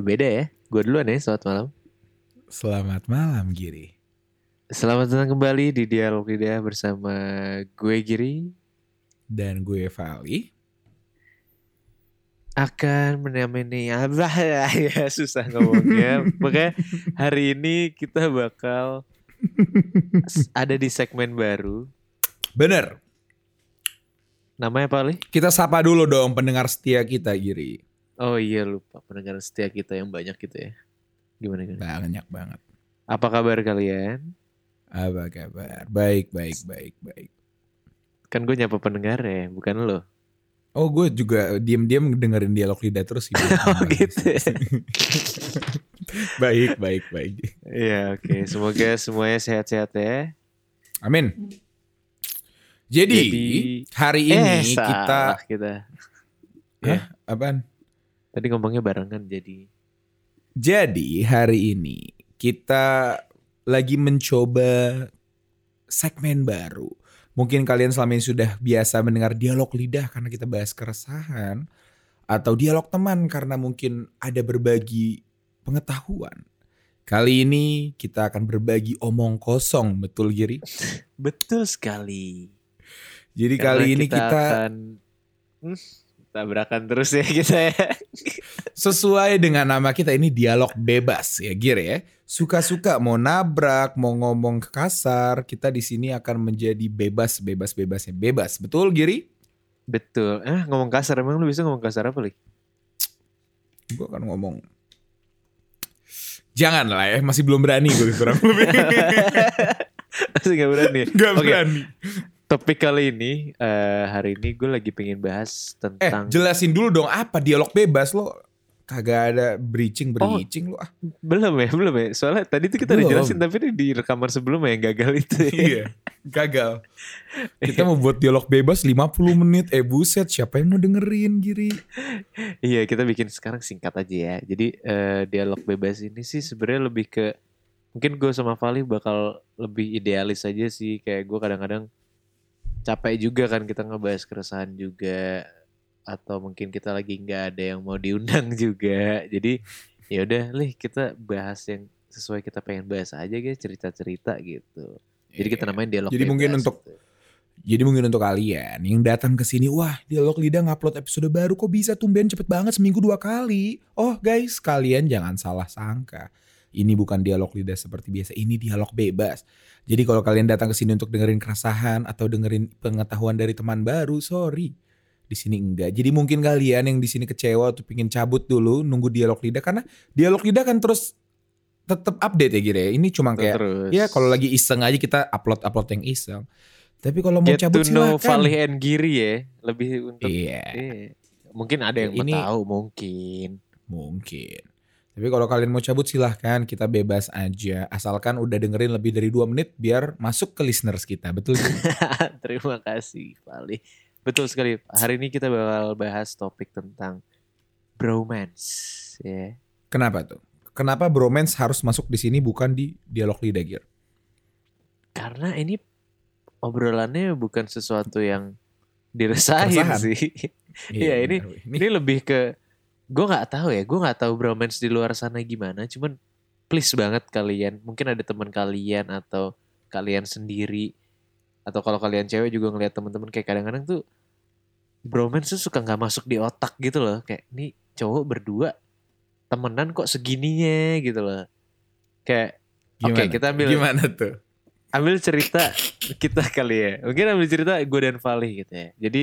Beda ya. Gue duluan ya, selamat malam. Selamat malam Giri. Selamat datang kembali di Dialog Lidah bersama gue Giri. Dan gue Vali. Akan menemani Allah ya susah ngomongnya. Makanya hari ini kita bakal ada di segmen baru. Bener. Namanya apa, Li? Kita sapa dulu dong pendengar setia kita Giri. Oh iya lupa pendengar setia kita yang banyak gitu ya. Gimana gimana? Banyak banget. Apa kabar kalian? Apa kabar? Baik, baik, baik, baik. Kan gue nyapa pendengar ya, bukan lo. Oh gue juga diam-diam dengerin dialog lidah terus gitu. Oh gitu. ya. baik, baik, baik. Iya oke. Semoga semuanya sehat-sehat ya. Amin. Jadi, Jadi- hari eh ini kita salah kita. Hah? apaan? Tadi ngomongnya barengan jadi. Jadi hari ini kita lagi mencoba segmen baru. Mungkin kalian selama ini sudah biasa mendengar dialog lidah karena kita bahas keresahan. Atau dialog teman karena mungkin ada berbagi pengetahuan. Kali ini kita akan berbagi omong kosong, betul Giri? Betul sekali. Jadi Karena kali ini kita, akan hmm, tabrakan terus ya kita ya. sesuai dengan nama kita ini dialog bebas ya Giri ya. Suka-suka mau nabrak, mau ngomong kasar, kita di sini akan menjadi bebas, bebas, bebasnya bebas. Betul Giri? Betul. Eh ngomong kasar emang lu bisa ngomong kasar apa li? Gue akan ngomong. Jangan lah ya, masih belum berani gue kurang lebih. Masih gak berani. Gak Oke, berani. Topik kali ini eh, hari ini gue lagi pengen bahas Eh, tentang jelasin dulu dong apa dialog bebas lo. Kagak ada breaching, breaching lo. Ah, belum ya belum ya. Soalnya tadi tuh kita udah jelasin tapi ini di rekaman sebelumnya yang gagal itu. ya. iya, gagal. Kita mau buat dialog bebas 50 menit. Eh buset, siapa yang mau dengerin Giri? Iya kita bikin sekarang singkat aja ya. Jadi eh, dialog bebas ini sih sebenarnya lebih ke mungkin gue sama Vali bakal lebih idealis aja sih. Kayak gue kadang-kadang capek juga kan kita ngebahas keresahan juga atau mungkin kita lagi nggak ada yang mau diundang juga. Jadi ya udah lih kita bahas yang sesuai kita pengen bahas aja guys cerita-cerita gitu. Jadi kita Iya. namain dialog Jadi mungkin untuk- gitu. Jadi mungkin untuk kalian yang datang ke sini, wah dialog lidah ngupload episode baru kok bisa tumben cepet banget seminggu dua kali. Oh guys, kalian jangan salah sangka. Ini bukan dialog lidah seperti biasa, ini dialog bebas. Jadi kalau kalian datang ke sini untuk dengerin keresahan atau dengerin pengetahuan dari teman baru, sorry. Di sini enggak. Jadi mungkin kalian yang di sini kecewa atau pingin cabut dulu nunggu dialog lidah karena dialog lidah kan terus tetap update ya Gire. Ini cuma kayak Terus. ya kalau lagi iseng aja kita upload-upload yang iseng. Tapi kalau mau Get cabut to know silakan. Vali and Giri ya lebih untuk Iya, eh, mungkin ada yang Ini- mau tahu mungkin mungkin. Tapi kalau kalian mau cabut silahkan, kita bebas aja. Asalkan udah dengerin lebih dari dua menit biar masuk ke listeners kita. Betul? Terima kasih Vali betul sekali hari ini kita bakal bahas topik tentang bromance ya Kenapa tuh? Kenapa bromance harus masuk di sini bukan di dialog lidah Gir? karena ini obrolannya bukan sesuatu yang diresahin Keresahan. sih Iya, ini- benar, ini lebih ke gue nggak tahu ya gue nggak tahu bromance di luar sana gimana cuman please banget kalian mungkin ada teman kalian atau kalian sendiri atau kalau kalian cewek juga ngeliat teman-teman kayak kadang-kadang tuh bromance tuh suka nggak masuk di otak gitu loh kayak ini cowok berdua temenan kok segininya gitu loh kayak Oke, Gimana kita ambil- Gimana tuh? ambil cerita kita kali ya. Mungkin ambil cerita gue dan Vali gitu ya. Jadi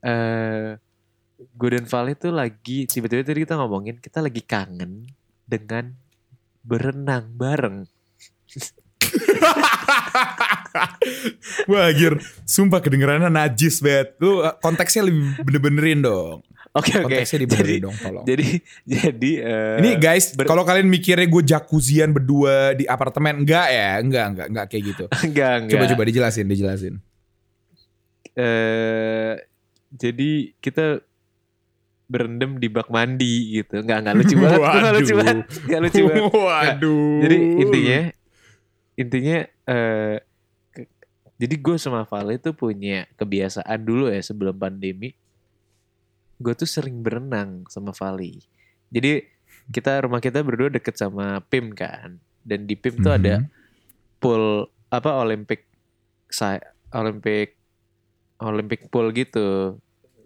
eh gue dan Vali tuh lagi tiba-tiba tadi kita ngomongin kita lagi kangen dengan berenang bareng. Wah Gir, sumpah kedengerannya najis banget. Lu uh, konteksnya lebih bener-benerin dong. Oke oke. Konteksnya Jadi dibenerin dong tolong. jadi jadi eh, Ini guys, ber- kalau kalian mikirnya gue jacuzzian berdua di apartemen, enggak ya, enggak, enggak, enggak kayak gitu. enggak enggak. Coba coba dijelasin, dijelasin. eh jadi kita berendam di bak mandi gitu. Enggak enggak lucu banget. Enggak lucu Waduh. banget. Enggak lucu banget. Waduh. Jadi intinya intinya eh ke- jadi gue sama Vale tuh punya kebiasaan dulu ya sebelum pandemi gue tuh sering berenang sama Vali. Jadi kita rumah kita berdua deket sama PIM kan. Dan di PIM tuh ada Mhm. pool apa Olympic Olympic Olympic pool gitu.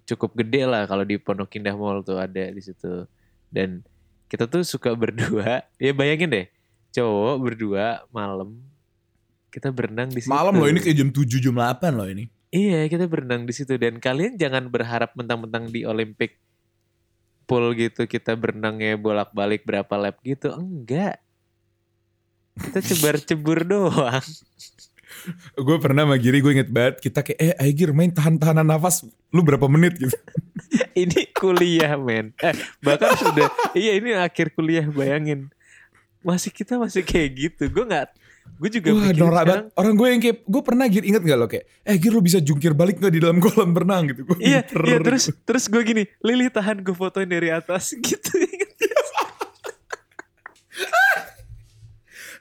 Cukup gede lah kalau di Pondok Indah Mall tuh ada di situ. Dan kita tuh suka berdua. Ya bayangin deh, cowok berdua malam kita berenang di situ. Malam loh ini kayak jam 7 jam 8 loh ini. Iya, kita berenang di situ dan kalian jangan berharap mentang-mentang di Olympic pool gitu kita berenangnya bolak-balik berapa lap gitu. Enggak. Kita cebar-cebur doang. Gue pernah sama Giri gue inget banget kita kayak eh ayo Gir main tahan-tahanan nafas lu berapa menit gitu. ini kuliah, men. Eh, bahkan sudah iya ini akhir kuliah bayangin. Masih kita masih kayak gitu. Gue nggak gue juga Wah norak sekarang, banget. Orang gue yang kayak gue pernah Gir inget gak lo kayak eh Gir lu bisa jungkir balik gak di dalam kolam berenang gitu. Gua Iya, pinter iya terus terus gue gini, Lili tahan gue fotoin dari atas gitu.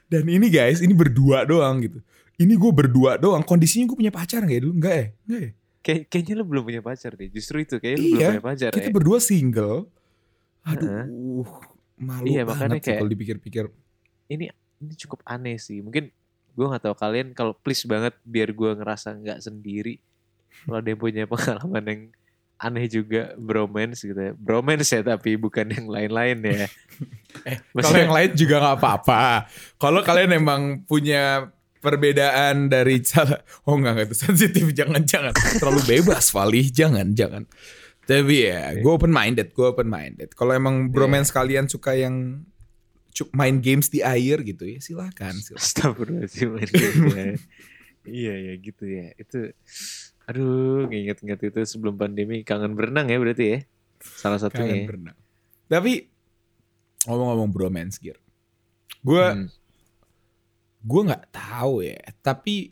Dan ini guys ini berdua doang gitu. Ini gue berdua doang. Kondisinya gue punya pacar gak ya dulu? Enggak ya? Enggak ya? Kayak kayaknya lu belum punya pacar deh. Justru itu kayaknya lu Iya, belum punya pacar Kita ya. berdua single. Aduh, Heeh. malu Iya, banget kayak- kalau dipikir-pikir. ini ini cukup aneh sih. Mungkin gue nggak tahu kalian kalau please banget biar gue ngerasa nggak sendiri. Kalau dia punya pengalaman yang aneh juga bromance gitu ya. Bromance ya tapi bukan yang lain-lain ya. Eh, kalau yang lain juga nggak apa-apa. Kalau kalian emang punya perbedaan dari cara, oh enggak enggak itu sensitif, jangan jangan terlalu bebas, Vali, jangan jangan. Tapi ya, gue open minded, gue open minded. Kalau emang bromance kalian suka yang main games di air gitu ya, silakan. silakan. Main ya. Iya ya gitu ya. Itu aduh nginget-nginget itu sebelum pandemi kangen berenang ya berarti ya. Salah Kangen satunya. ya. berenang. Tapi ngomong-ngomong bromance gear, gue Hmm. Gue nggak tahu ya tapi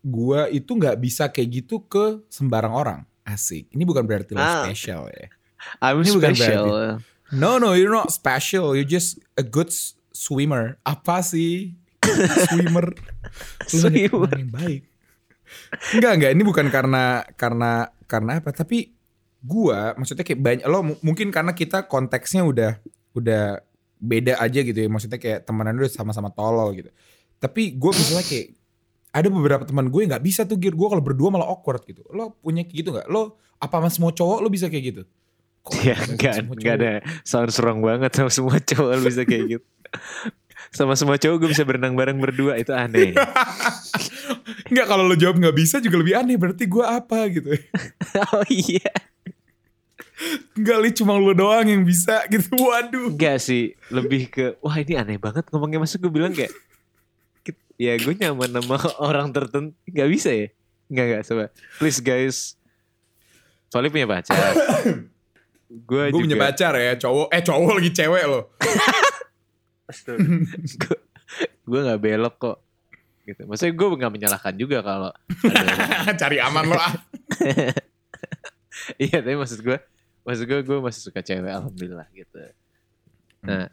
gue itu nggak bisa kayak gitu ke sembarang orang. Asik. Ini bukan berarti lo Ah. special ya. I'm Ini bukan special. no no you're not special. You're just a good swimmer. Apa sih? Swimmer. Lu Swimmer. yang baik. Enggak enggak. Ini bukan karena karena karena apa? Tapi gue maksudnya kayak banyak lo mu- mungkin karena kita konteksnya udah udah beda aja gitu ya. Maksudnya kayak temenan udah sama-sama tolol gitu tapi gue misalnya kayak ada beberapa teman gue nggak bisa tuh gear. Gue kalau berdua malah awkward gitu. Lo punya kayak gitu nggak? Lo apa sama semua cowok lo bisa kayak gitu? Kok Iya, enggak cowok? ada. sound strong banget sama semua cowok lu bisa kayak gitu. sama semua cowok gue bisa berenang bareng berdua itu aneh. Enggak kalau lo jawab nggak bisa juga lebih aneh. Berarti gue apa gitu? Oh iya. Enggak li cuma lo doang yang bisa gitu. Waduh. Enggak sih, lebih ke wah ini aneh banget ngomongnya. Masuk gue bilang kayak "Kit- ya gue nyaman sama orang tertentu. Nggak bisa ya? Nggak nggak coba. Please guys. Soalnya punya pacar. Gue gue juga punya pacar ya cowok. Eh cowok lagi cewek lo gue nggak belok kok. Gitu. Maksudnya gue nggak menyalahkan juga kalau ada cari aman lo ah. Iya tapi maksud gue maksud gue gue masih suka cewek alhamdulillah gitu. Nah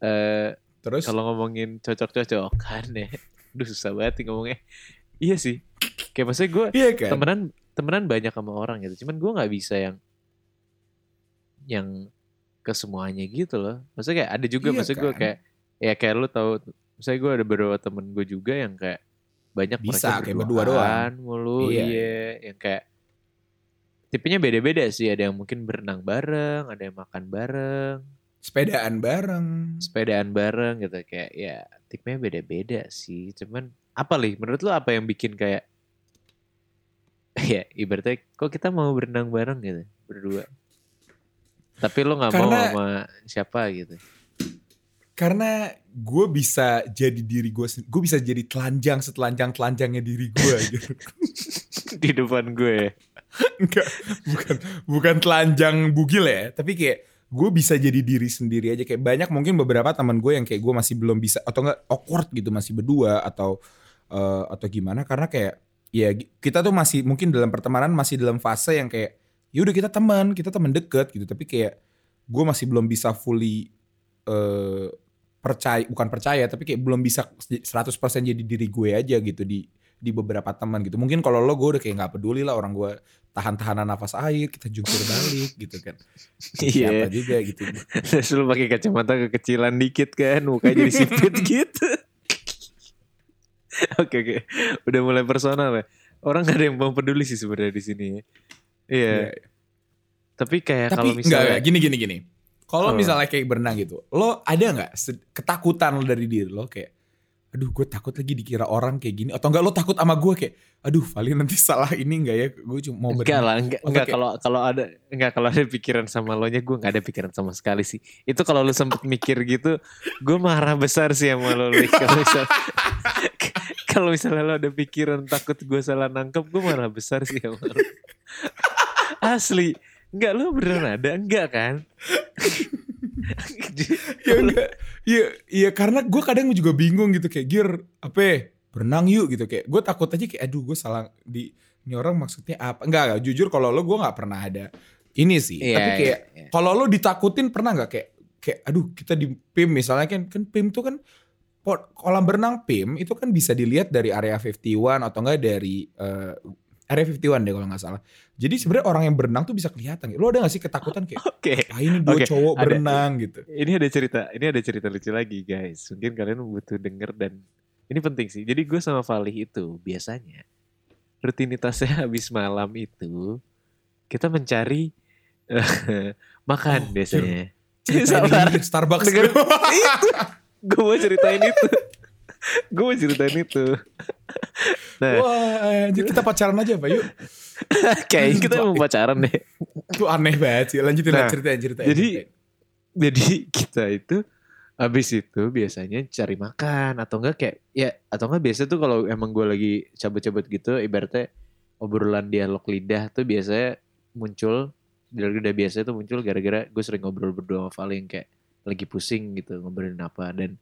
eh terus? kalau ngomongin cocok-cocokan ya Duh susah banget nih ngomongnya. Iya sih. Kayak maksudnya gue iya kan? temenan temenan banyak sama orang gitu. Cuman gue nggak bisa yang yang ke semuanya gitu loh. Maksudnya kayak ada juga Iya maksudnya gue kan? kayak ya kayak lu tahu misalnya gue ada beberapa temen gue juga yang kayak banyak Bisa, mereka kayak berdua doang. mulu. Iya. iya. yang kayak tipenya beda-beda sih. Ada yang mungkin berenang bareng ada yang makan bareng. Sepedaan bareng. Sepedaan bareng gitu. Kayak ya tipenya beda-beda sih cuman apa nih menurut lu apa yang bikin kayak ya ibaratnya kok kita mau berenang bareng gitu berdua? Tapi lu nggak mau sama siapa gitu. karena gue bisa jadi diri gue gue bisa jadi telanjang setelanjang telanjangnya diri gue gitu. Di depan gue. Enggak, bukan bukan telanjang bugil ya, tapi kayak gue bisa jadi diri sendiri aja. Kayak banyak mungkin beberapa teman gue yang kayak gue masih belum bisa atau enggak awkward gitu masih berdua atau eh, atau gimana. Karena kayak ya kita tuh masih mungkin dalam pertemanan masih dalam fase yang kayak ya udah kita teman kita teman deket gitu. Tapi kayak gue masih belum bisa fully eh percaya bukan percaya tapi kayak belum bisa 100% jadi diri gue aja gitu di di beberapa teman gitu. Mungkin kalau lo gue udah kayak nggak peduli lah orang gue tahan-tahanan nafas air, kita jungkir balik gitu kan. Iya. Siapa juga gitu. Terus lu pakai kacamata kekecilan dikit kan, mukanya jadi sipit gitu. Oke oke, udah mulai personal ya. Orang gak ada yang mau peduli sih sebenarnya di sini. ya. Iya. Iya. Tapi kayak kalau misalnya enggak, gini gini gini. Kalau Oh. misalnya kayak berenang gitu, lo ada nggak ketakutan lo dari diri lo kayak, aduh gue takut lagi dikira orang kayak gini, atau enggak lo takut sama gue kayak, aduh Vali nanti salah ini enggak ya, gue cuma mau enggak lah, enggak, enggak kalau kalau ada enggak kalau ada pikiran sama lo nya gue nggak ada pikiran sama sekali sih. Itu kalau lu sempet mikir gitu, gue marah besar sih sama lo. Kalau misal kalau misalnya lo ada pikiran takut gue salah nangkep, gue marah besar sih sama lo. Asli, enggak lo beneran ada enggak kan? ya enggak, iya iya karena gue kadang juga bingung gitu kayak gear apa ya, berenang yuk gitu kayak, gue takut aja kayak, aduh gue salah di ini orang maksudnya apa? Enggak, enggak jujur kalau lo gue nggak pernah ada ini sih, Iya, tapi kayak iya, iya. kalau lo ditakutin pernah nggak kayak kayak aduh kita di PIM misalnya kan kan PIM tuh kan kolam berenang PIM itu kan bisa dilihat dari area 51 atau enggak dari eh, area 51 deh kalau nggak salah. Jadi sebenarnya orang yang berenang tuh bisa kelihatan. Lo ada gak sih ketakutan kayak Oke. ah ini dua Oke, cowok ada. berenang gitu. Ini ada cerita, ini ada cerita lucu lagi guys. Mungkin kalian butuh denger dan ini penting sih. Jadi gue sama Fali itu biasanya rutinitasnya habis malam itu kita mencari eh, makan Oh, biasanya. Ceritain Sabar. ini, Starbucks. Denger. gue mau ceritain itu. gue mau ceritain itu. Nah, Wah, kita pacaran aja Pak yuk. kayaknya kita mau pacaran deh. Itu aneh banget sih. Lanjutin Nah, ceritain ceritain. jadi ceritain. jadi kita itu habis itu biasanya cari makan atau enggak kayak ya atau enggak biasa tuh kalau emang gue lagi cabut-cabut gitu ibaratnya obrolan dialog lidah tuh biasanya muncul dialog lidah biasa tuh muncul gara-gara gue sering ngobrol berdua sama Vali yang kayak lagi pusing gitu ngobrolin apa dan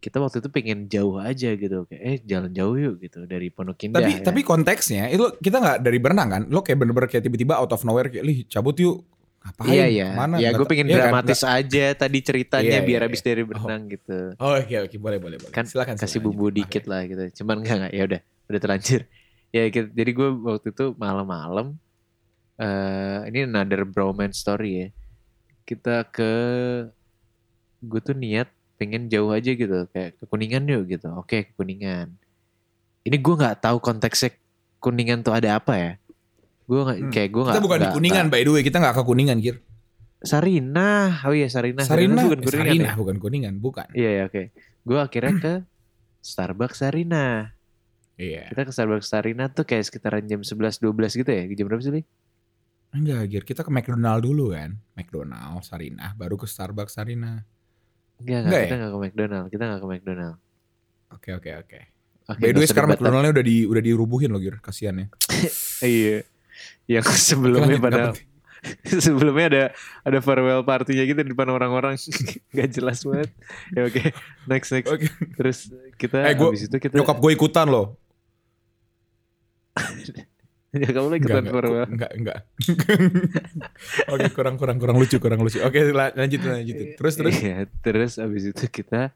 kita waktu itu pengen jauh aja gitu kayak eh jalan jauh yuk gitu dari Pondok Indah tapi ya. tapi konteksnya itu kita nggak dari berenang kan? Lo kayak bener-bener kayak tiba-tiba out of nowhere kayak, "Lih, cabut yuk." Ngapain? iya iya Mana? ya gue pengen iya kan? dramatis aja tadi ceritanya Iya, biar iya, habis iya. dari berenang gitu Oh, oke oke boleh boleh boleh. kan silakan kasih bumbu dikit lah gitu. Cuman enggak enggak ya udah udah terlanjur. Ya gitu. jadi gue waktu itu malam-malam eh ini another bromance story ya. Kita ke gue tuh niat pengen jauh aja gitu kayak ke Kuningan yuk gitu. Oke, ke Kuningan. Ini gue nggak tahu konteksnya Kuningan tuh ada apa ya. Gue nggak Hmm. kayak gue nggak Kita bukan di nggak- Kuningan by the way, kita nggak ke Kuningan, Gir. Sarinah. Oh iya Sarinah. Sarinah, bukan eh, Kuningan Sarinah ya? bukan Kuningan, bukan. Iya ya oke. Gue akhirnya ke Starbucks Sarinah. Iya. Kita ke Starbucks Sarina tuh kayak sekitaran jam 11-12 gitu ya. Jam berapa sih? Enggak, Gir. Kita ke McDonald dulu kan. McDonald, Sarinah, baru ke Starbucks, Sarinah. Enggak, enggak, kita enggak ke McDonald. Kita enggak ke McDonald. Oke, oke, oke. Oke, By the way sekarang debat. McDonaldnya udah di udah dirubuhin loh, Gir. Kasian ya. Iya. Yang sebelumnya Lanjut, pada sebelumnya ada ada farewell party-nya gitu di depan orang-orang nggak jelas banget. Ya oke, next next. Oke. Terus kita Eh, gua- habis itu kita Nyokap gue ikutan loh. Ya kamu lagi ikutan enggak, enggak, enggak. Oke, kurang kurang kurang lucu, kurang lucu. Oke, la- lanjut lanjutin. Terus terus. Iya, terus habis itu kita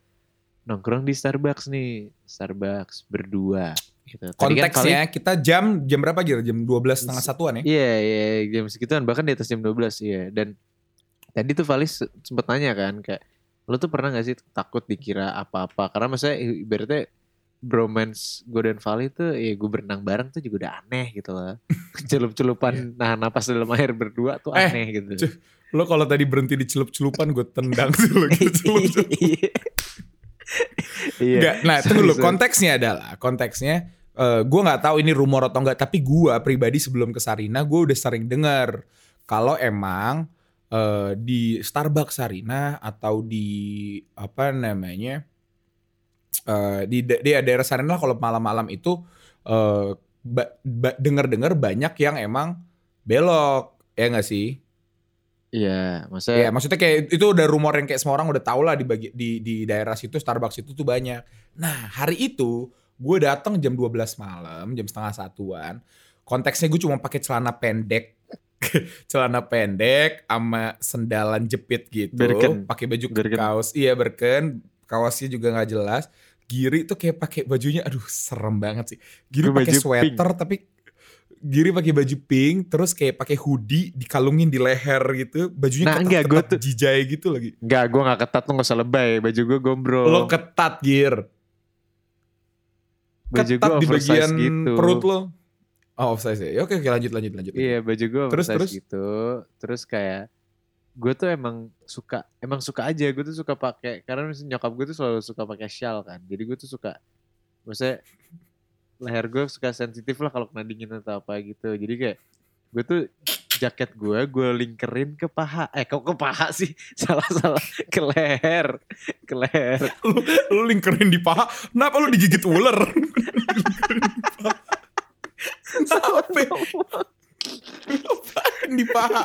nongkrong di Starbucks nih, Starbucks berdua. Gitu. Tadi kan Konteksnya kita jam jam berapa Gir? Jam 12 setengah satuan ya? Iya, iya, jam segituan bahkan di atas jam 12 iya. Dan tadi tuh Valis sempet nanya kan kayak lo tuh pernah gak sih takut dikira apa-apa? Karena maksudnya ibaratnya bromance gue dan Vali tuh ya gue berenang bareng tuh juga udah aneh gitu lah. Celup-celupan nahan napas dalam air berdua tuh Eh, aneh gitu. Lo kalau tadi berhenti di celup-celupan gue tendang sih lo gitu. celup-celup. Iya. Iya. Enggak, nah tunggu dulu. Sorry, sorry. Konteksnya adalah, konteksnya eh gue nggak tahu ini rumor atau enggak, tapi gue pribadi sebelum ke Sarina gue udah sering dengar kalau emang eh, di Starbucks Sarina atau di apa namanya eh, di, da- di daerah Sarina kalau malam-malam itu eh, ba- ba- dengar-dengar banyak yang emang belok ya nggak sih? Iya, Ya, maksudnya maksudnya kayak itu udah rumor yang kayak semua orang udah tahu lah di bagi, di di daerah situ Starbucks itu tuh banyak. Nah, hari itu gue datang jam 12 malam, jam setengah satuan. Konteksnya gue cuma pakai celana pendek. celana pendek sama sendalan jepit gitu, pakai baju Berken. kaos. Iya, berken. Kaosnya juga nggak jelas. Giri tuh kayak pakai bajunya aduh serem banget sih. Giri pakai sweater tapi Giri pakai baju pink terus kayak pakai hoodie dikalungin di leher gitu. Bajunya Nah, enggak, gua ketat-ketat tuh- jijai gitu lagi. Enggak, gue gak ketat tuh gak usah lebay. Baju gue gombrol. Lo ketat Gir. baju Ketat di bagian gitu. perut lo. Oh offsize ya. Ya, Oke oke lanjut lanjut lanjut. Iya baju gue Terus, terus? gitu. Terus kayak gue tuh emang suka emang suka aja gue tuh suka pakai karena misalnya nyokap gue tuh selalu suka pakai shawl kan. Jadi gue tuh suka maksudnya leher gue suka sensitif lah kalau kena dingin atau apa gitu. Jadi kayak gue tuh jaket gue gue lingkerin ke paha. Eh kok ke paha sih? Salah salah ke leher. Ke leher. lu, lu lingkerin di paha. Kenapa lu digigit ular? Apaan di paha.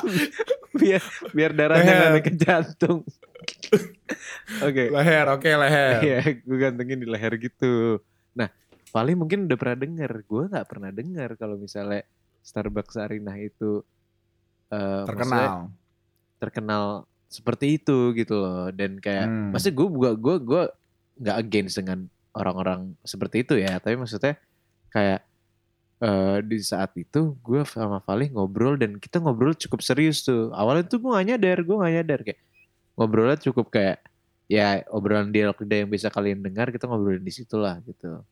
biar biar darahnya Leher. nggak naik ke jantung. Oke. Leher, oke leher. Iya, gue gantengin di leher gitu. Nah, paling mungkin udah pernah denger. Gue nggak pernah denger kalau misalnya Starbucks Sarinah itu maksudnya Terkenal. terkenal seperti itu gitu loh. Dan kayak, Hmm. maksudnya gue gue gue gue nggak against dengan orang-orang seperti itu ya. Tapi maksudnya kayak eh, di saat itu gue sama Valih ngobrol dan kita ngobrol cukup serius tuh. Awalnya tuh gue gak nyadar, gue gak nyadar kayak ngobrolnya cukup kayak ya obrolan dialog lidah yang bisa kalian dengar kita ngobrolin di situ lah gitu.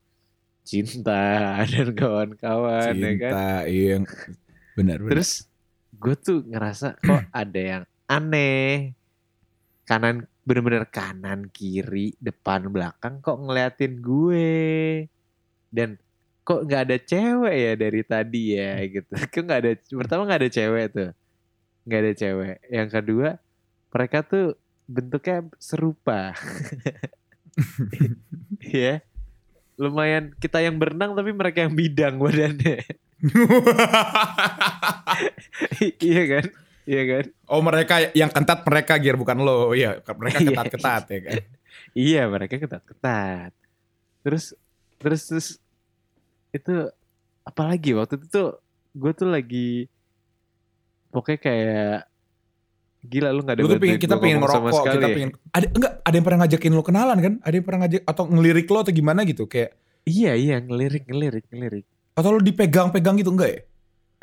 Cinta dan kawan-kawan ya kan. Cinta, iya. Benar, benar. Terus gue tuh ngerasa kok ada yang aneh. Kanan bener-bener kanan kiri depan belakang kok ngeliatin gue. Dan kok nggak ada cewek ya dari tadi ya gitu. Kok nggak ada pertama nggak ada cewek tuh. nggak ada cewek. Yang kedua mereka tuh bentuknya serupa. ya. Lumayan kita yang berenang tapi mereka yang bidang badannya. iya kan? Iya kan? oh mereka yang ketat mereka Gir bukan lo. Iya, mereka Iya. ketat-ketat ya kan. Iya mereka ketat-ketat. Terus terus terus itu apalagi waktu itu tuh gue tuh lagi pokoknya kayak gila lu gak ada Lu tuh pengen, kita pengen ngerokok, kita pengen ada enggak ada yang pernah ngajakin lo kenalan kan? Ada yang pernah ngajak atau ngelirik lo atau gimana gitu kayak Iya iya ngelirik ngelirik ngelirik. atau lo dipegang-pegang gitu enggak ya?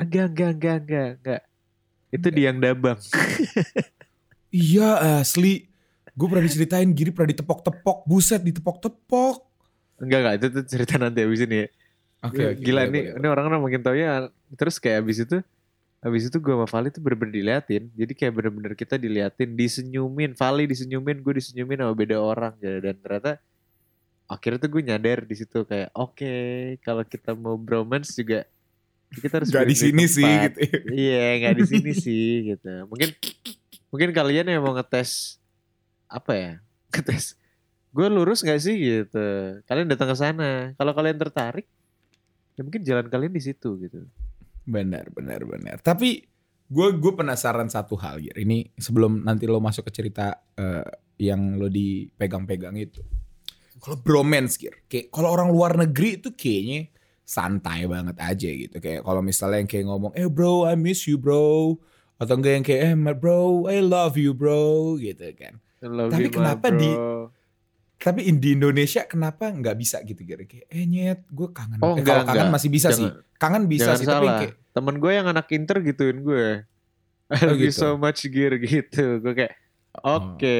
Enggak enggak enggak enggak enggak. Itu di yang dabang. Iya asli. Gue pernah diceritain Giri pernah ditepok-tepok, buset ditepok-tepok. Enggak enggak itu tuh cerita nanti abis ini ya. Oke, oke, Gila boleh, nih, ini orang-orang makin tau ya. Terus kayak abis itu, abis itu gue sama Vali tuh bener-bener diliatin. Jadi kayak bener-bener kita diliatin, disenyumin. Vali disenyumin, gue disenyumin sama beda orang. gitu. Dan ternyata akhirnya tuh gue nyadar di situ kayak oke kalau kita mau bromance juga kita harus Gak di sini sih tempat. gitu. Iya, nggak di sini sih gitu. Mungkin mungkin kalian yang mau ngetes apa ya? Ngetes gue lurus nggak sih gitu. Kalian datang ke sana. Kalau kalian tertarik, ya mungkin jalan kalian di situ gitu. Benar, benar, benar. Tapi gue gue penasaran satu hal Gir. Ini sebelum nanti lo masuk ke cerita eh, yang lo dipegang-pegang itu. Kalau bromance Gir, kayak kalau orang luar negeri itu kayaknya santai banget aja gitu. Kayak kalau misalnya yang kayak ngomong, eh bro, I miss you bro. Atau enggak yang kayak, eh bro, I love you bro, gitu kan. Tapi kenapa di-. Tapi di Indonesia kenapa nggak bisa gitu Gir? Kayak, eh nyet, gue kangen. Oh, eh, enggak, kalau kangen enggak. masih bisa sih. Jangan- Kangen bisa sih, tapi salah. kayak, Temen gue yang anak inter gituin gue. I Oh, love you gitu. so much gear gitu. Gue kayak Oh. oke.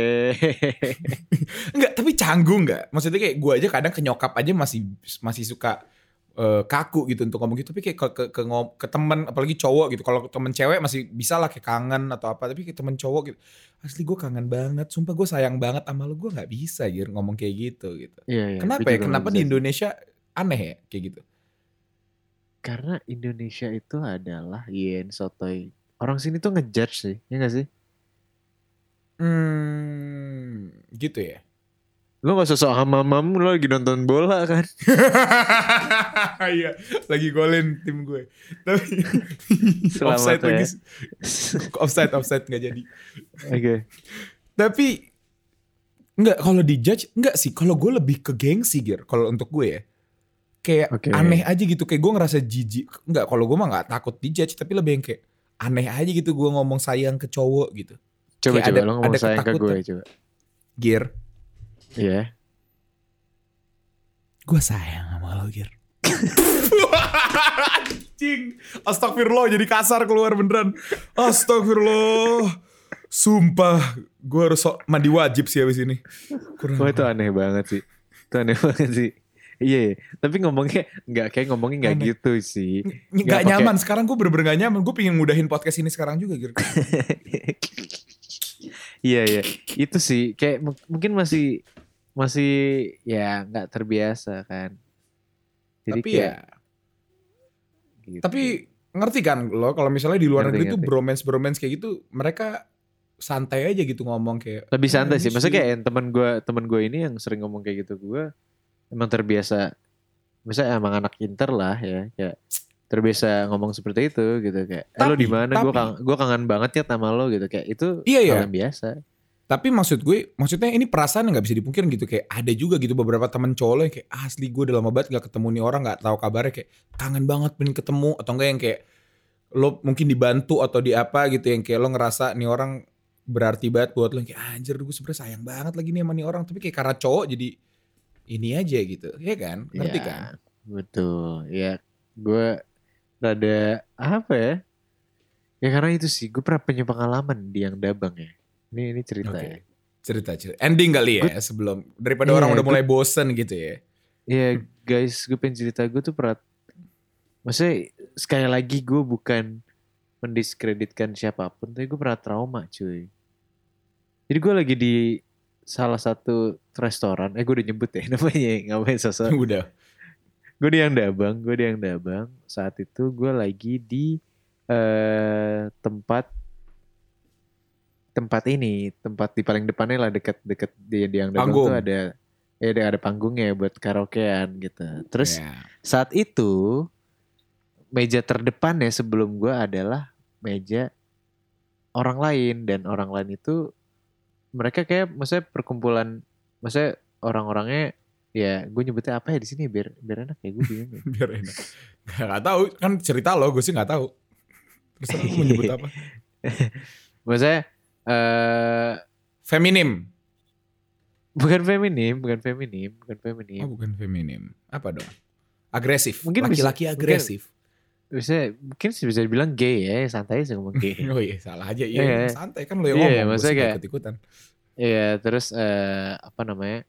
Enggak, tapi canggung enggak? Maksudnya kayak gue aja kadang ke nyokap aja masih masih suka eh, kaku gitu untuk ngomong gitu. Tapi kayak ke ke, ke, ke temen, apalagi cowok gitu. Kalau temen cewek masih bisa lah kayak kangen atau apa. Tapi kayak temen cowok gitu. Asli gue kangen banget. Sumpah gue sayang banget sama lu. Gue nggak bisa gitu ngomong kayak gitu gitu. Iya, iya, Kenapa ya? Kenapa di. Indonesia aneh ya kayak gitu? Karena Indonesia itu adalah yen sotoy. Orang sini tuh ngejudge sih, ya gak sih? Hmm, gitu ya. Lo gak sosok hamam lo lagi nonton bola kan? Iya, lagi golin tim gue. Tapi offside ya. lagi. Offside, offside nggak jadi. Oke. Tapi nggak kalau di judge nggak sih. Kalau gue lebih ke gengsi Gir. Kalau untuk gue ya. Kayak Oke. aneh aja gitu. Kayak gue ngerasa jijik. Nggak kalau gue mah nggak takut di judge. Tapi lebih yang kayak aneh aja gitu. Gue ngomong sayang ke cowok gitu. Coba Kayak coba ada- lo ngomong ada sayang ke gue coba. Gir. Iya. Gue sayang sama lo, Gir. Anjing. Astagfirullah jadi kasar keluar beneran. Astagfirullah. Sumpah, gue harus sok mandi wajib sih abis ini. Kurang Wah itu aneh banget sih. Itu aneh banget sih. Iya, iya. tapi ngomongnya nggak kayak ngomongnya nggak gitu sih. Nggak nyaman. Sekarang gue bener-bener gak nyaman. Gue pengen mudahin podcast ini sekarang juga, Gir. Iya iya, itu sih kayak mu- mungkin masih masih ya nggak terbiasa kan. Jadi Tapi kayak ya, gitu. tapi ngerti kan lo kalau misalnya di luar Ngerti, negeri tuh ngerti. bromance-bromance kayak gitu, mereka santai aja gitu ngomong kayak lebih "Ah, santai sih. Maksudnya kayak temen gue temen gue ini yang sering ngomong kayak gitu gue emang terbiasa. Misalnya emang anak inter lah ya, kayak terbiasa ngomong seperti itu gitu kayak. Eh, lo di mana? Gue tapi- kang, gue kangen banget ya sama lo gitu kayak itu Iya, iya. hal yang biasa. Tapi maksud gue, maksudnya ini perasaan yang gak bisa dipungkirin gitu. Kayak ada juga gitu beberapa temen cowok yang kayak "Ah, asli gue udah lama banget gak ketemu nih orang gak tahu kabarnya kayak kangen banget pengen ketemu atau enggak yang kayak lo mungkin dibantu atau di apa gitu yang kayak lo ngerasa nih orang berarti banget buat lo yang kayak anjir gue sebenernya sayang banget lagi nih sama nih orang tapi kayak karena cowok jadi ini aja gitu ya kan ngerti Ya, kan Betul. Ya gue rada apa ya? Ya karena itu sih gue pernah punya pengalaman di yang dabang ya. Ini ini cerita Oke. ya. cerita cerita ending kali ya sebelum daripada Iya, orang udah gue- mulai bosen gitu ya Iya guys, gue pengen cerita gue tuh pernah. Maksudnya sekali lagi gue bukan mendiskreditkan siapa pun, tapi gue pernah trauma cuy. Jadi gue lagi di salah satu restoran, eh gue udah nyebut ya namanya, ngapain sosok. udah gue di yang dabang, gue di yang dabang. Saat itu gue lagi di eh tempat tempat ini, tempat di paling depannya lah deket-deket di, di yang tuh ada ya ada, ada panggungnya buat karaokean gitu. Terus Ya. saat itu meja terdepannya sebelum gue adalah meja orang lain dan orang lain itu mereka kayak maksudnya perkumpulan maksudnya orang-orangnya ya gue nyebutnya apa ya di sini biar biar enak ya gue bingung ya. biar enak. Gak, gak tahu kan cerita lo, gue sih nggak tahu. Terus aku mau nyebut apa? maksudnya eh Feminim. bukan feminim bukan feminim bukan feminim Oh bukan feminim. Apa dong? Agresif. Mungkin Laki-laki mungkin- agresif. bisa mungkin sih bisa dibilang gay ya santai sih ngomong gay Oh iya salah aja. Iya, Iya. santai kan lo yang Iya, ngomong. maksudnya gue kayak- ikut-ikutan. Iya, terus eh, apa namanya?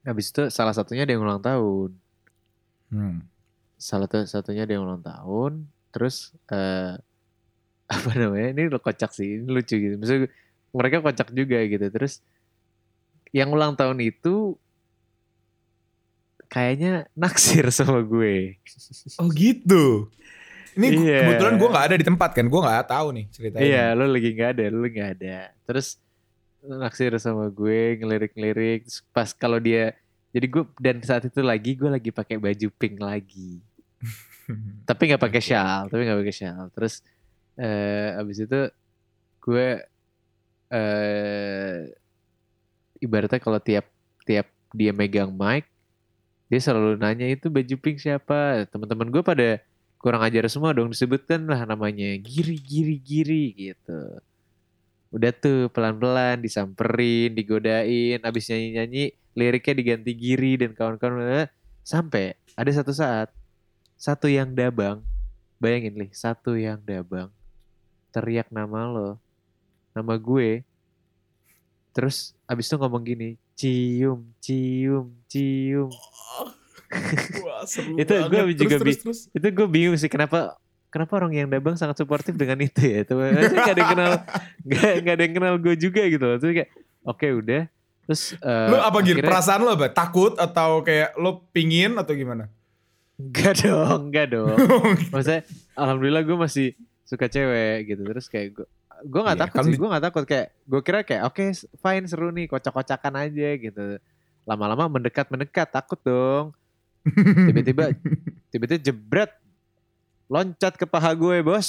Habis itu salah satunya ada yang ulang tahun. Hmm. Salah satu satunya ada yang ulang tahun. Terus eh, apa namanya? Ini lo kocak sih, ini lucu gitu. Maksudnya mereka kocak juga gitu. Terus yang ulang tahun itu kayaknya naksir sama gue. Oh gitu. Ini Iya. kebetulan gue nggak ada di tempat kan. Gue nggak tahu nih ceritanya. Iya, lo lagi nggak ada, lo nggak ada. Terus naksir sama gue, ngelirik-ngelirik. Pas kalau dia, jadi gue dan saat itu lagi gue lagi pakai baju pink lagi. Tapi nggak pakai shawl, tapi nggak pakai shawl. Terus eh abis itu gue eh ibaratnya kalau tiap tiap dia megang mic, dia selalu nanya itu baju pink siapa. Teman-teman gue pada kurang ajar semua dong disebutkan lah namanya giri giri giri gitu. Udah tuh pelan-pelan disamperin, digodain, abis nyanyi-nyanyi liriknya diganti giri dan kawan-kawan sampai ada satu saat satu yang dabang, bayangin lih, satu yang dabang teriak nama lo, nama gue, terus abis itu ngomong gini, cium, cium, cium. Wah, seru Itu gue juga terus, terus, terus. Itu gue bingung sih kenapa kenapa orang yang dabang sangat suportif dengan itu ya. Maksudnya gak ada yang kenal, gak, gak ada yang kenal gue juga gitu loh. Terus kayak, oke udah. Terus eh, Lo apa gitu? Perasaan lo apa? Takut atau kayak lo pingin atau gimana? Enggak dong, enggak dong. Maksudnya alhamdulillah gue masih suka cewek gitu. Terus kayak gue gue nggak Iya, takut kan sih, gue nggak takut kayak gue kira kayak oke fine seru nih kocak-kocakan aja gitu. Lama-lama mendekat mendekat takut dong. Tiba-tiba tiba-tiba jebret loncat ke paha gue bos.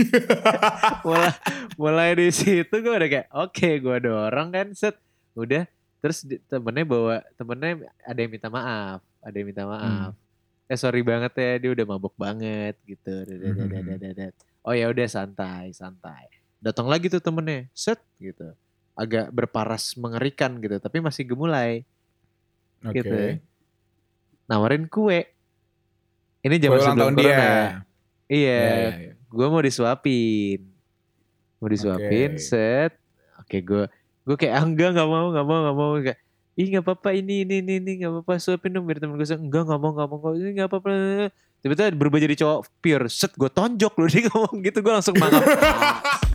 mulai mulai di situ gue udah kayak oke gue dorong kan set udah terus temennya bawa temennya ada yang minta maaf ada yang minta maaf eh sorry banget ya dia udah mabok banget gitu oh ya udah santai santai datang lagi tuh temennya set gitu agak berparas mengerikan gitu tapi masih gemulai Oke. gitu. nawarin kue. Ini zaman ulang sebelum tahun corona. dia. Iya, Iya, iya, iya. gue mau disuapin. Mau disuapin, Oke. set. Oke, gue gue kayak ah, enggak nggak mau nggak mau nggak mau kayak ih nggak apa-apa ini ini ini ini nggak apa-apa suapin dong biar temen gue enggak nggak mau nggak mau ini nggak apa-apa. Tiba-tiba berubah jadi cowok pure set gue tonjok loh dia ngomong gitu gue langsung mangap